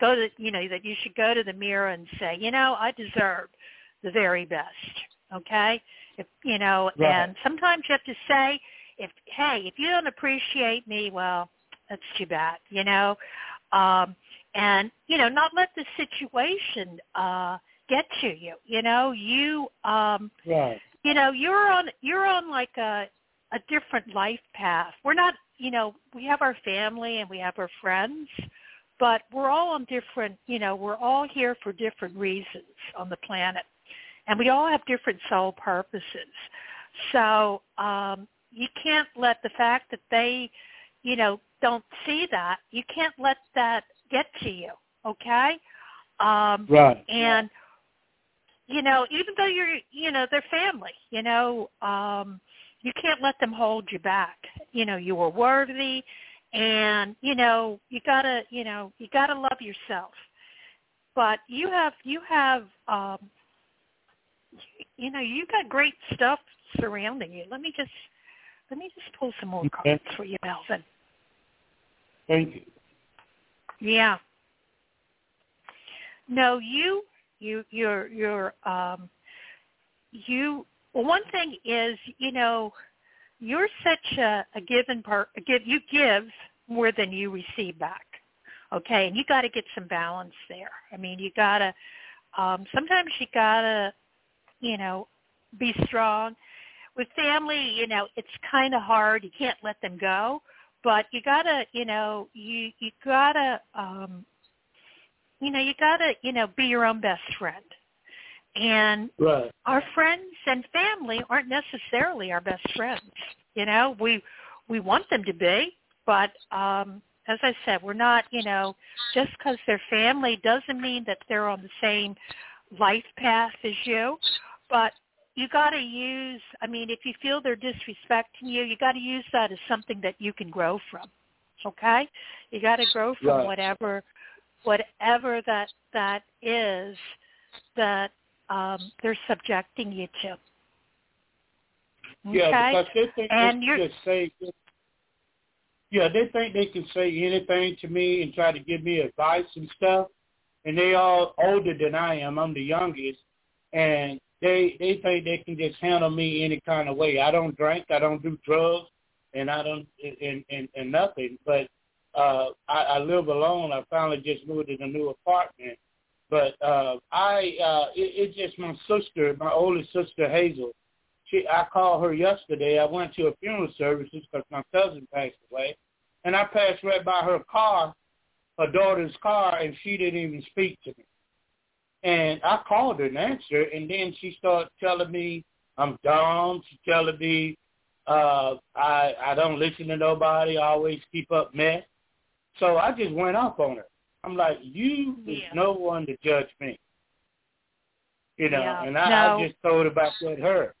go to you know that you should go to the mirror and say, you know, I deserve the very best. Okay? If you know, right. and sometimes you have to say if hey, if you don't appreciate me, well, that's too bad, you know. Um, and you know, not let the situation uh, get to you. You know, you um, right. you know, you're on you're on like a a different life path. We're not, you know, we have our family and we have our friends, but we're all on different, you know, we're all here for different reasons on the planet. And we all have different soul purposes. So um, you can't let the fact that they, you know, don't see that, you can't let that get to you. Okay. Um, right. And you know, even though you're, you know, they're family, you know, um, you can't let them hold you back. You know, you are worthy, and you know, you gotta, you know, you gotta love yourself. But you have, you have, um, you know, you got great stuff surrounding you. Let me just, let me just pull some more cards for you, Melvin. Thank you. Yeah. No, you you you're you're um you well one thing is, you know, you're such a, a given part give you give more than you receive back. Okay, and you got to get some balance there. I mean, you got to um sometimes you got to you know, be strong. With family, you know, it's kind of hard. You can't let them go, but you got to, you know, you you got to um you know, you got to, you know, be your own best friend. And right. our friends and family aren't necessarily our best friends. You know, we we want them to be, but um as I said, we're not, you know, just because they're family doesn't mean that they're on the same life path as you. But you got to use, I mean, if you feel they're disrespecting you, you got to use that as something that you can grow from. Okay? You got to grow from right. whatever whatever that that is that um, they're subjecting you to. Okay? Yeah, because they think and they can say, yeah, they think they can say anything to me and try to give me advice and stuff. And they all older than I am. I'm the youngest, and they they think they can just handle me any kind of way. I don't drink, I don't do drugs, and I don't and and, and nothing. But uh, I, I live alone. I finally just moved in a new apartment. But uh, I, uh, it, it's just my sister, my oldest sister Hazel. She, I called her yesterday. I went to a funeral services because my cousin passed away, and I passed right by her car, her daughter's car, and she didn't even speak to me. And I called her and answered, and then she started telling me I'm dumb. She telling me uh, I I don't listen to nobody. I always keep up mess. So I just went off on her. I'm like, you yeah. is no one to judge me. You know, yeah. and I, no. I just told about that her.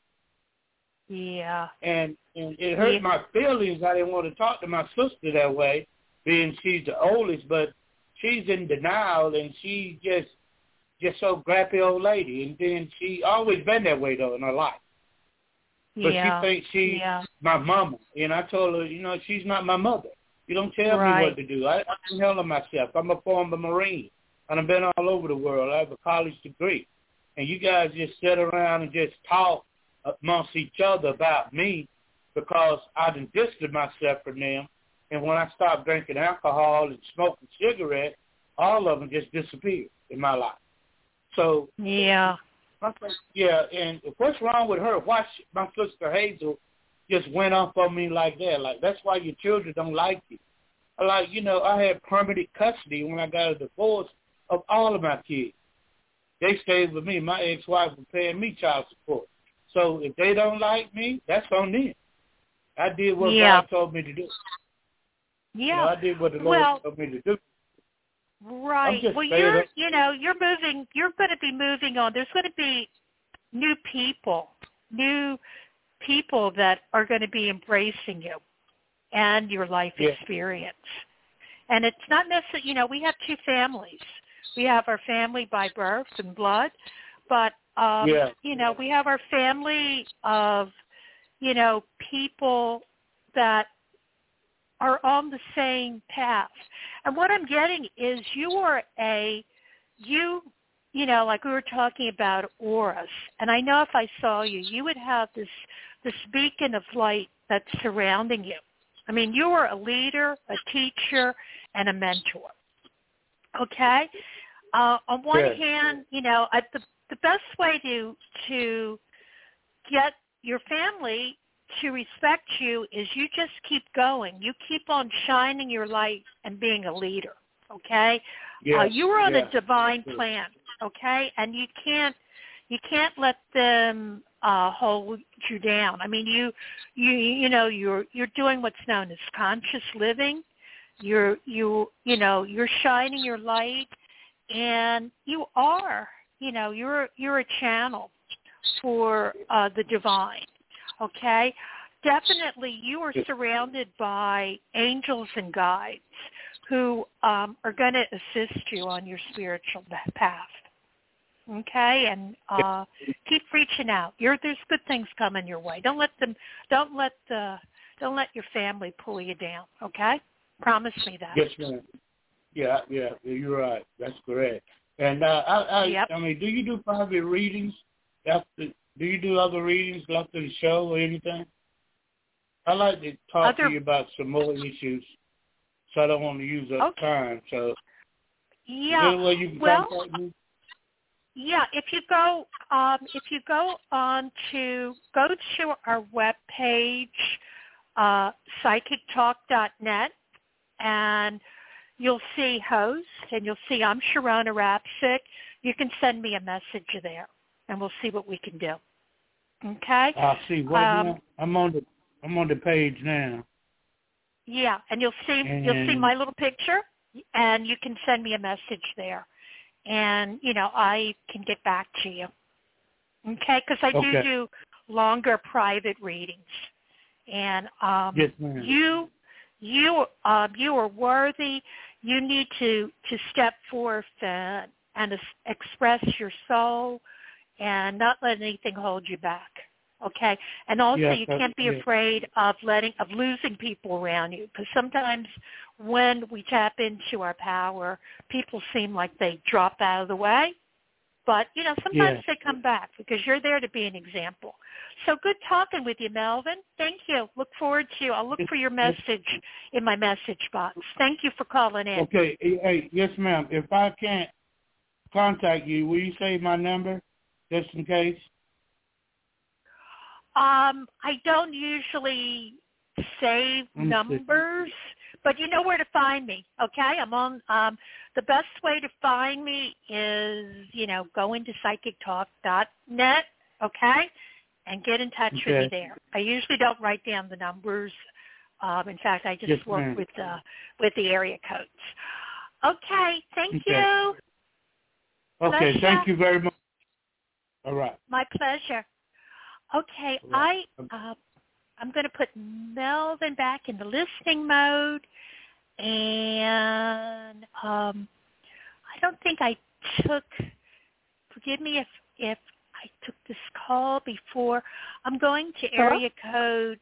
Yeah. And and it hurt yeah. my feelings. I didn't want to talk to my sister that way, being she's the oldest, but she's in denial and she just just so grappy old lady. And then she always been that way though in her life. Yeah. But yeah. she thinks she's yeah. my mama. And I told her, you know, she's not my mother. You don't tell right. me what to do. I, I can handle myself. I'm a former Marine, and I've been all over the world. I have a college degree. And you guys just sit around and just talk amongst each other about me because I done distanced myself from them. And when I stopped drinking alcohol and smoking cigarettes, all of them just disappeared in my life. So yeah, yeah. And what's wrong with her? Why she, my sister Hazel just went off on me like that. Like that's why your children don't like you. Like you know, I had permanent custody when I got a divorce of all of my kids. They stayed with me. My ex-wife was paying me child support. So if they don't like me, that's on them. I did what yeah. God told me to do. Yeah. You know, I did what the Lord well, told me to do. Right. Well, you're, it. you know, you're moving. You're going to be moving on. There's going to be new people, new people that are going to be embracing you and your life yeah. experience. And it's not necessarily, you know, we have two families. We have our family by birth and blood, but um, yeah. you know, we have our family of, you know, people that are on the same path. And what I'm getting is you are a you you know, like we were talking about auras, and I know if I saw you, you would have this this beacon of light that's surrounding you. I mean, you are a leader, a teacher, and a mentor. Okay. Uh, on one Good. hand, you know, I, the the best way to to get your family to respect you is you just keep going. You keep on shining your light and being a leader. Okay. Yes. Uh, you are on yes. a divine plan. Okay, and you can't you can't let them uh hold you down. I mean, you you you know you're you're doing what's known as conscious living. You're you you know you're shining your light, and you are you know you're you're a channel for uh, the divine. Okay, definitely you are surrounded by angels and guides who um, are going to assist you on your spiritual path. Okay, and uh, keep reaching out. You're, there's good things coming your way. Don't let them. Don't let the. Don't let your family pull you down. Okay, promise me that. Yes, ma'am. Yeah, yeah, you're right. That's correct. And uh, I, I, yep. I mean, do you do private readings after? Do you do other readings after the show or anything? I like to talk other... to you about some more issues, so I don't want to use up okay. time. So, yeah, is there you can well? Yeah, if you go um, if you go on to go to our web page, uh, psychictalk.net, and you'll see host, and you'll see I'm Sharonah Rapseik. You can send me a message there, and we'll see what we can do. Okay. I see. What um, I'm on the I'm on the page now. Yeah, and you'll see and... you'll see my little picture, and you can send me a message there and you know I can get back to you. Okay, because I okay. do do longer private readings, and um, yes, you you um, you are worthy. You need to to step forth and, and express your soul, and not let anything hold you back. Okay, and also yes, you can't be afraid of letting of losing people around you because sometimes when we tap into our power, people seem like they drop out of the way. But, you know, sometimes yes. they come back because you're there to be an example. So good talking with you, Melvin. Thank you. Look forward to, I'll look for your message in my message box. Thank you for calling in. Okay. Hey, yes, ma'am. If I can't contact you, will you save my number just in case? Um, I don't usually save numbers. But you know where to find me, okay? I'm on um the best way to find me is, you know, go into psychictalk.net, okay? And get in touch okay. with me there. I usually don't write down the numbers. Um in fact, I just yes, work ma'am. with uh with the area codes. Okay, thank okay. you. Okay, pleasure. thank you very much. All right. My pleasure. Okay. I uh, I'm going to put Melvin back in the listening mode, and um, I don't think I took. Forgive me if if I took this call before. I'm going to area code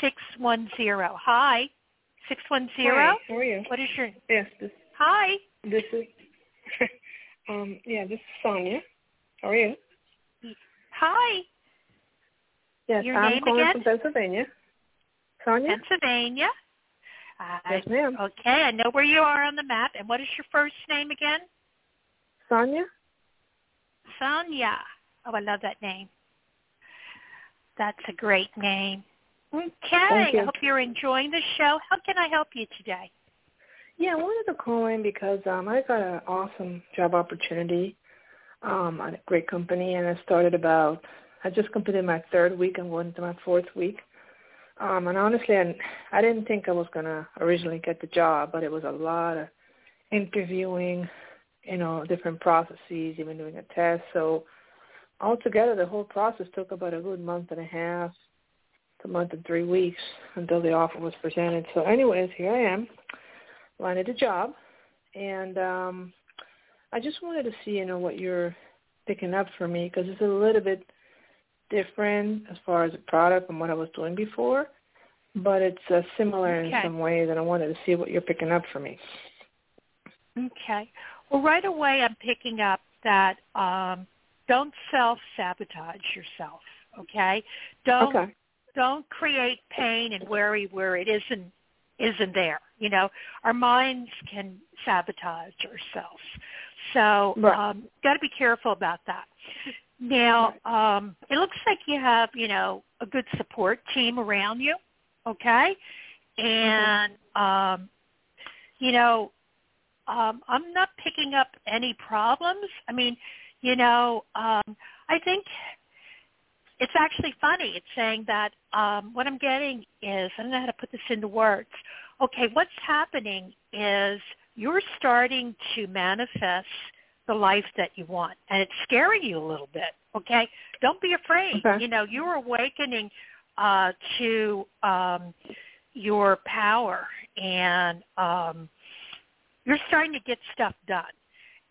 six one zero. Hi, six one zero. How are you? What is your? Yes. This, Hi. This is. (laughs) um. Yeah. This is Sonia. How are you? Hi. Yes, Your I'm name calling again? from Pennsylvania. Sonia? Pennsylvania. Uh, Yes, ma'am. Okay, I know where you are on the map. And what is your first name again? Sonia? Sonia. Oh, I love that name. That's a great name. Okay. I hope you're enjoying the show. How can I help you today? Yeah, I wanted to call in because um, I got an awesome job opportunity um, at a great company, and I started about I just completed my third week and going into my fourth week. Um, and honestly, I, I didn't think I was going to originally get the job, but it was a lot of interviewing, you know, different processes, even doing a test. So altogether, the whole process took about a good month and a half a month and three weeks until the offer was presented. So anyways, here I am, landed a job. And um, I just wanted to see, you know, what you're picking up for me because it's a little bit different as far as the product from what I was doing before, but it's uh, similar Okay. in some ways, and I wanted to see what you're picking up for me. Okay. Well, right away, I'm picking up that um, don't self-sabotage yourself. Okay. Don't Okay. don't create pain and worry where it isn't isn't there. You know, our minds can sabotage ourselves. So Right. um, got to be careful about that. Now, um, it looks like you have, you know, a good support team around you, okay? And, um, you know, um, I'm not picking up any problems. I mean, you know, um, I think it's actually funny. It's saying that um, what I'm getting is, I don't know how to put this into words, okay, what's happening is you're starting to manifest the life that you want, and it's scaring you a little bit. Okay, don't be afraid. Okay. You know, you're awakening uh, to um, your power, and um, you're starting to get stuff done.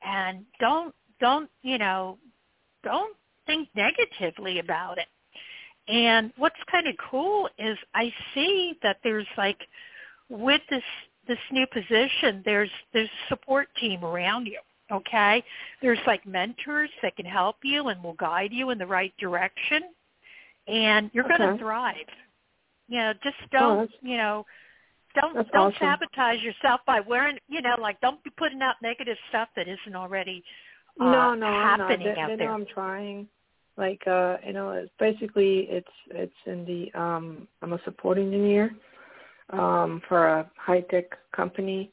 And don't don't you know, don't think negatively about it. And what's kind of cool is I see that there's like with this this new position, there's there's a support team around you. Okay, there's like mentors that can help you and will guide you in the right direction, and you're going to thrive. You know, just Oh, don't that's- you know, don't don't awesome. sabotage yourself by wearing you know like don't be putting out negative stuff that isn't already uh, no, no, I'm not. happening They, out they there. know I'm trying. Like, uh, you know, it's basically it's it's in the um I'm a support engineer um for a high tech company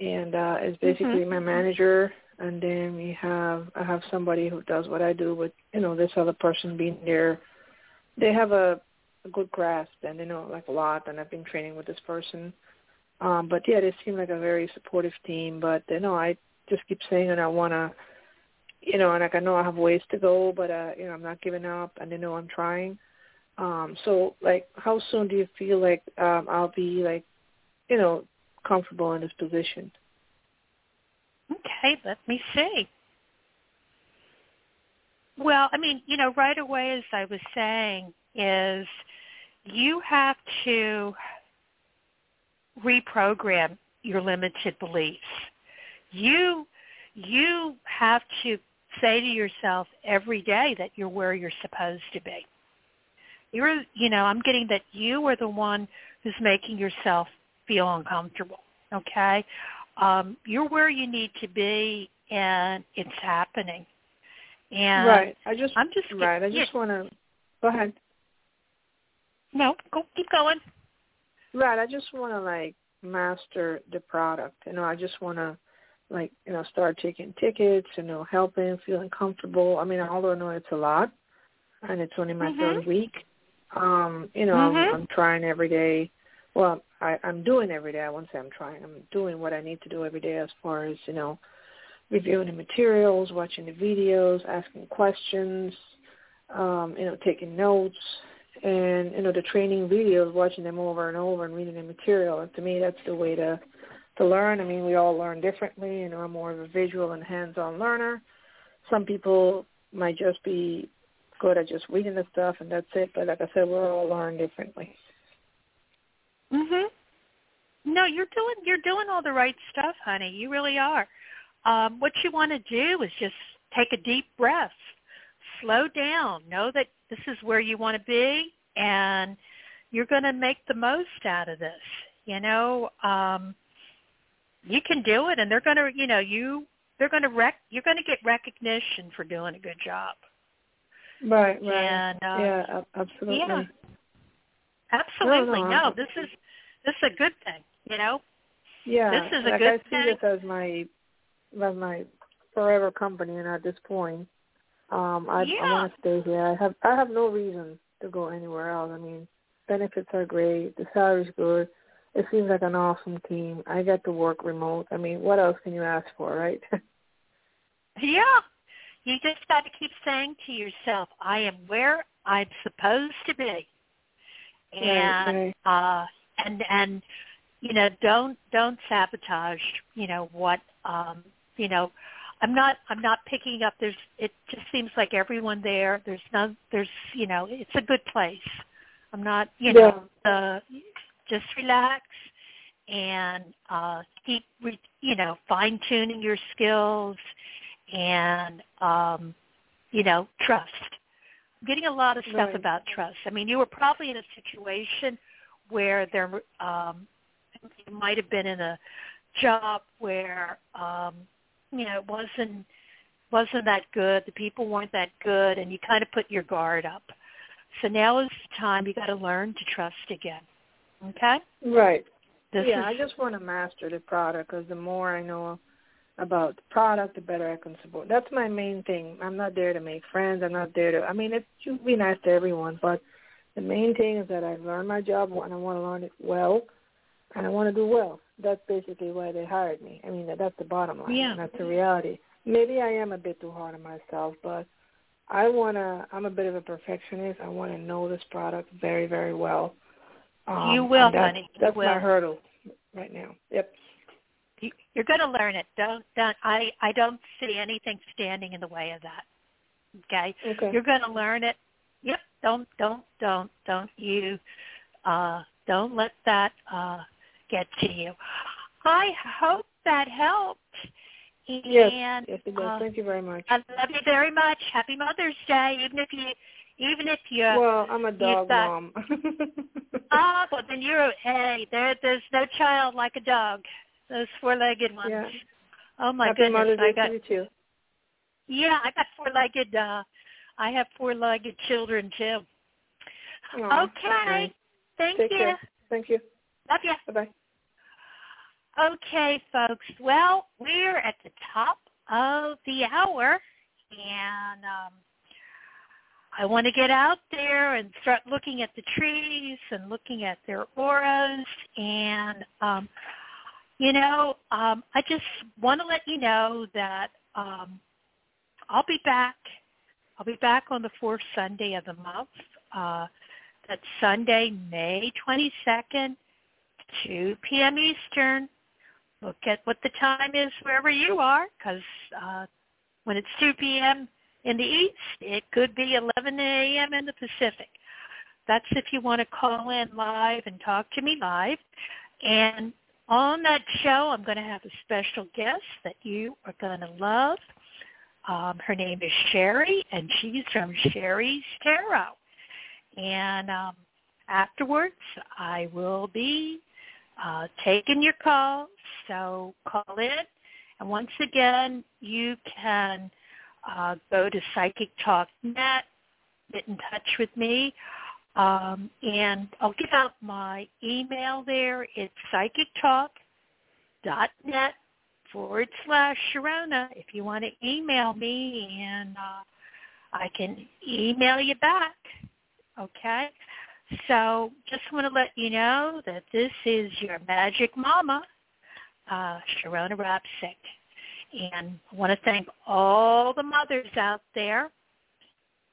and uh it's basically my manager and then we have I have somebody who does what I do with you know, this other person being there. They have a, a good grasp and they know like a lot and I've been training with this person. Um, but yeah, they seem like a very supportive team. But you know, I just keep saying that I wanna you know, and like I know I have ways to go, but uh, you know, I'm not giving up, and they know I'm trying. Um, so like, how soon do you feel like um, I'll be like, you know, comfortable in this position? Okay, let me see. Well, I mean, you know, right away, as I was saying, is you have to reprogram your limited beliefs. You you have to say to yourself every day that you're where you're supposed to be. You're, you know, I'm getting that you are the one who's making yourself feel uncomfortable. Okay, um, you're where you need to be, and it's happening. And right. I just I'm just right. I yeah, just want to go ahead. no, go keep going. Right. I just want to like master the product. You know, I just want to like you know start taking tickets. You know, helping, feeling comfortable. I mean, although I know it's a lot, and it's only my Mhm. third week. Um, you know, Mhm. I'm, I'm trying every day. Well, I, I'm doing every day. I won't say I'm trying. I'm doing what I need to do every day as far as you know, reviewing the materials, watching the videos, asking questions, um, you know, taking notes, and you know the training videos, watching them over and over and reading the material. And to me, that's the way to to learn. I mean, we all learn differently. Know, I'm more of a visual and hands-on learner. Some people might just be good at just reading the stuff and that's it. But like I said, we're all learn differently. Mhm. No, you're doing you're doing all the right stuff, honey. You really are. Um, what you want to do is just take a deep breath, slow down, know that this is where you want to be, and you're going to make the most out of this. You know, um, you can do it, and they're going to, you know, you they're going to rec you're going to get recognition for doing a good job. Right, right. And uh, yeah, ab- absolutely. yeah. Absolutely. No, no, no, this is this is a good thing. You know. Yeah, This is a like good I see thing. this as my as my forever company, and at this point, um, I, Yeah. I want to stay here. I have I have no reason to go anywhere else. I mean, benefits are great, the salary's good. It seems like an awesome team. I get to work remote. I mean, what else can you ask for, right? (laughs) Yeah. You just got to keep saying to yourself, I am where I'm supposed to be. And right. uh and and you know, don't don't sabotage, you know, what um you know, I'm not I'm not picking up there's it just seems like everyone there there's no there's you know, it's a good place. I'm not, you know, uh just relax and uh keep re- you know, fine tuning your skills and um, you know, trust. I'm getting a lot of stuff Right. about trust. I mean, you were probably in a situation where there um you might have been in a job where um, you know, it wasn't wasn't that good, the people weren't that good and you kind of put your guard up. So now is the time you got to learn to trust again. Okay? Right. This yeah, is I just want to master the product because the more I know about the product, the better I can support. That's my main thing. I'm not there to make friends. I'm not there to. I mean, it should be nice to everyone, but the main thing is that I learn my job and I want to learn it well. and I want to do well. That's basically why they hired me. I mean, that's the bottom line. Yeah. That's the reality. Maybe I am a bit too hard on myself, but I want to, I'm a bit of a perfectionist. I want to know this product very, very well. Um, you will, that's, honey. You That's will. my hurdle right now. Yep. You, you're going to learn it. Don't, don't, I, I don't see anything standing in the way of that. Okay? Okay. You're going to learn it. Don't, don't, don't, don't you, uh, don't let that, uh, get to you. I hope that helped. And, Yes, yes, it does. uh, Thank you very much. I love you very much. Happy Mother's Day. Even if you, even if you, well, I'm a dog got- mom. (laughs) ah, well then you're hey. There, there's no child like a dog. Those four-legged ones. Yeah. Oh my Happy goodness, Mother's I Day got to you too. yeah, I got four-legged. uh I have four-legged children too. Aw, okay, nice. thank Take you. care. Thank you. Love you. Bye bye. Okay, folks. Well, we're at the top of the hour, and um, I want to get out there and start looking at the trees and looking at their auras. And, um, you know, um, I just want to let you know that um, I'll be back. I'll be back on the fourth Sunday of the month. Uh, that's Sunday, May 22nd, 2 p.m. Eastern. Look at what the time is wherever you are, because uh, when it's 2 p.m. in the East, it could be 11 a.m. in the Pacific. That's if you want to call in live and talk to me live. And on that show, I'm going to have a special guest that you are going to love. Um, her name is Sherry, and she's from Sherry's Tarot. And um, afterwards, I will be uh, taking your calls. So call in. And once again, you can uh, go to Psychic Talk Net, get in touch with me. Um, and I'll give out my email there. It's psychictalk.net forward slash Sharonah if you want to email me and uh, I can email you back. Okay? So just want to let you know that this is your magic mama, uh, Sharonah Rapseik. And I want to thank all the mothers out there.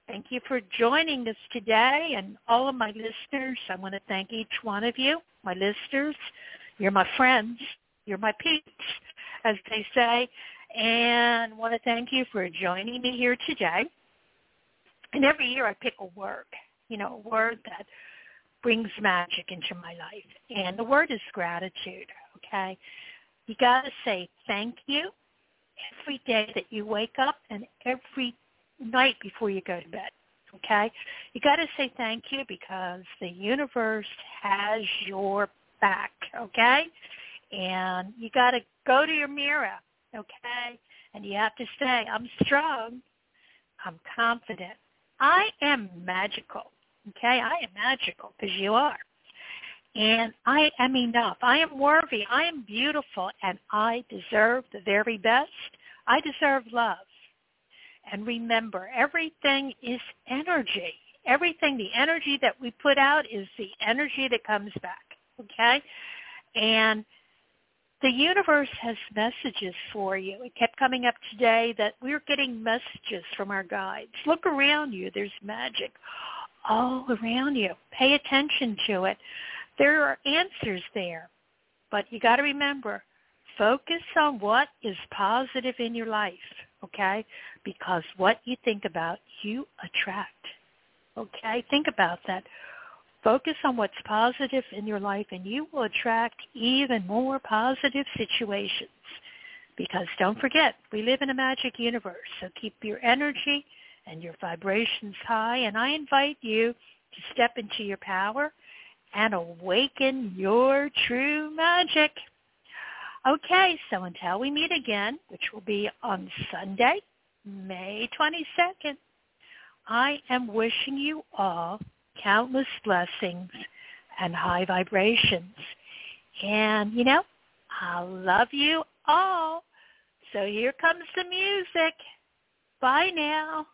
Thank you for joining us today and all of my listeners. I want to thank each one of you, my listeners. You're my friends. You're my peeps, as they say. And want to thank you for joining me here today. And every year I pick a word, you know, a word that brings magic into my life. And the word is gratitude, okay? You got to say thank you every day that you wake up and every night before you go to bed, okay? You got to say thank you because the universe has your back, okay? And you got to go to your mirror, okay? And you have to say, I'm strong. I'm confident. I am magical. Okay, I am magical because you are. And I am enough. I am worthy. I am beautiful and I deserve the very best. I deserve love. And remember, everything is energy. Everything, the energy that we put out is the energy that comes back. Okay? And the universe has messages for you. It kept coming up today that we're getting messages from our guides. Look around you. There's magic all around you. Pay attention to it. There are answers there. But you got to remember, focus on what is positive in your life, okay? Because what you think about, you attract. Okay? Think about that. Focus on what's positive in your life and you will attract even more positive situations. Because don't forget, we live in a magic universe. So keep your energy and your vibrations high. And I invite you to step into your power and awaken your true magic. Okay, so until we meet again, which will be on Sunday, May 22nd, I am wishing you all countless blessings and high vibrations. And, you know, I love you all. So here comes the music. Bye now.